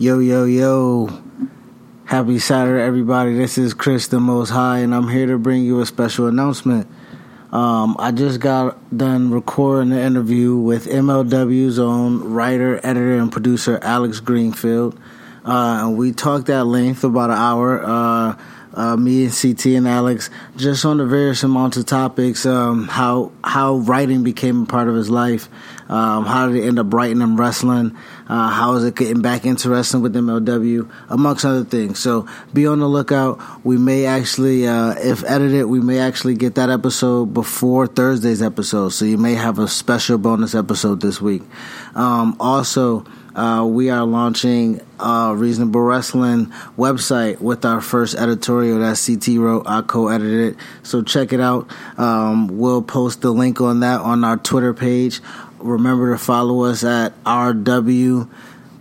Yo, yo, yo. Happy Saturday, everybody. This is Chris the Most High, and I'm here to bring you a special announcement. Um, I just got done recording an interview with MLW's own writer, editor, and producer Alex Greenfield. Uh, and we talked at length, about an hour. Uh, uh, me and CT and Alex, just on the various amounts of topics, um, how how writing became a part of his life, um, how did it end up writing and wrestling, uh, how is it getting back into wrestling with MLW, amongst other things. So be on the lookout. We may actually, uh, if edited, we may actually get that episode before Thursday's episode. So you may have a special bonus episode this week. Um, also. Uh, we are launching a Reasonable Wrestling website with our first editorial that CT wrote. I co-edited it, so check it out. Um, we'll post the link on that on our Twitter page. Remember to follow us at RW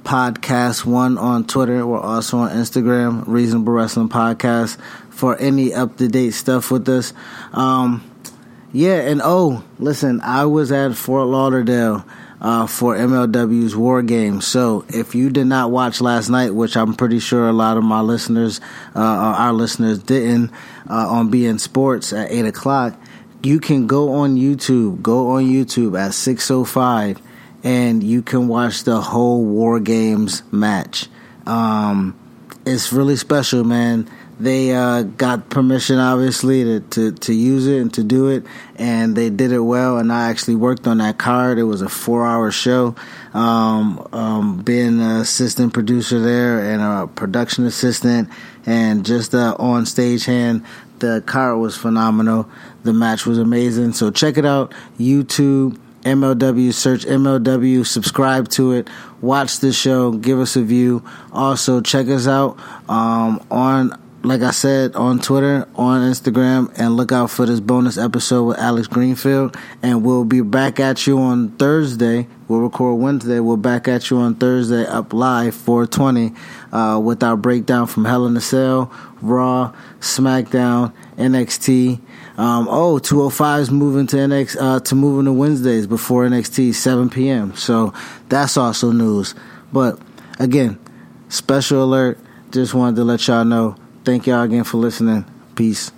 Podcast One on Twitter. We're also on Instagram, Reasonable Wrestling Podcast, for any up to date stuff with us. Um, yeah, and oh, listen, I was at Fort Lauderdale uh, for MLW's War Games. So if you did not watch last night, which I'm pretty sure a lot of my listeners, uh, our listeners didn't, uh, on beIN Sports at eight o'clock, you can go on YouTube. Go on YouTube at six oh five, and you can watch the whole War Games match. Um, it's really special, man they uh, got permission, obviously, to, to, to use it and to do it, and they did it well. And I actually worked on that card. It was a four-hour show. Um, um, being an assistant producer there and a production assistant, and just a on-stage hand, the card was phenomenal. The match was amazing. So check it out, YouTube. MLW, search MLW, subscribe to it, watch the show, give us a view. Also, check us out um, on like I said, on Twitter, on Instagram, and look out for this bonus episode with Alex Greenfield. And we'll be back at you on Thursday. We'll record Wednesday. We'll back at you on Thursday up live 420 uh, with our breakdown from Hell in a Cell, Raw, SmackDown, NXT. Um, oh, 205 is moving to NX uh, to moving to Wednesdays before NXT 7 p.m. So that's also news. But again, special alert. Just wanted to let y'all know Thank y'all again for listening. Peace.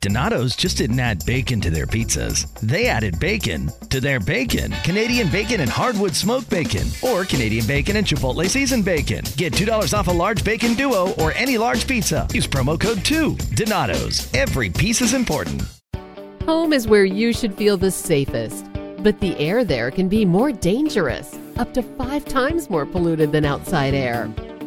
Donato's just didn't add bacon to their pizzas. They added bacon to their bacon. Canadian bacon and hardwood smoked bacon, or Canadian bacon and Chipotle seasoned bacon. Get $2 off a large bacon duo or any large pizza. Use promo code 2. Donato's. Every piece is important. Home is where you should feel the safest, but the air there can be more dangerous, up to five times more polluted than outside air.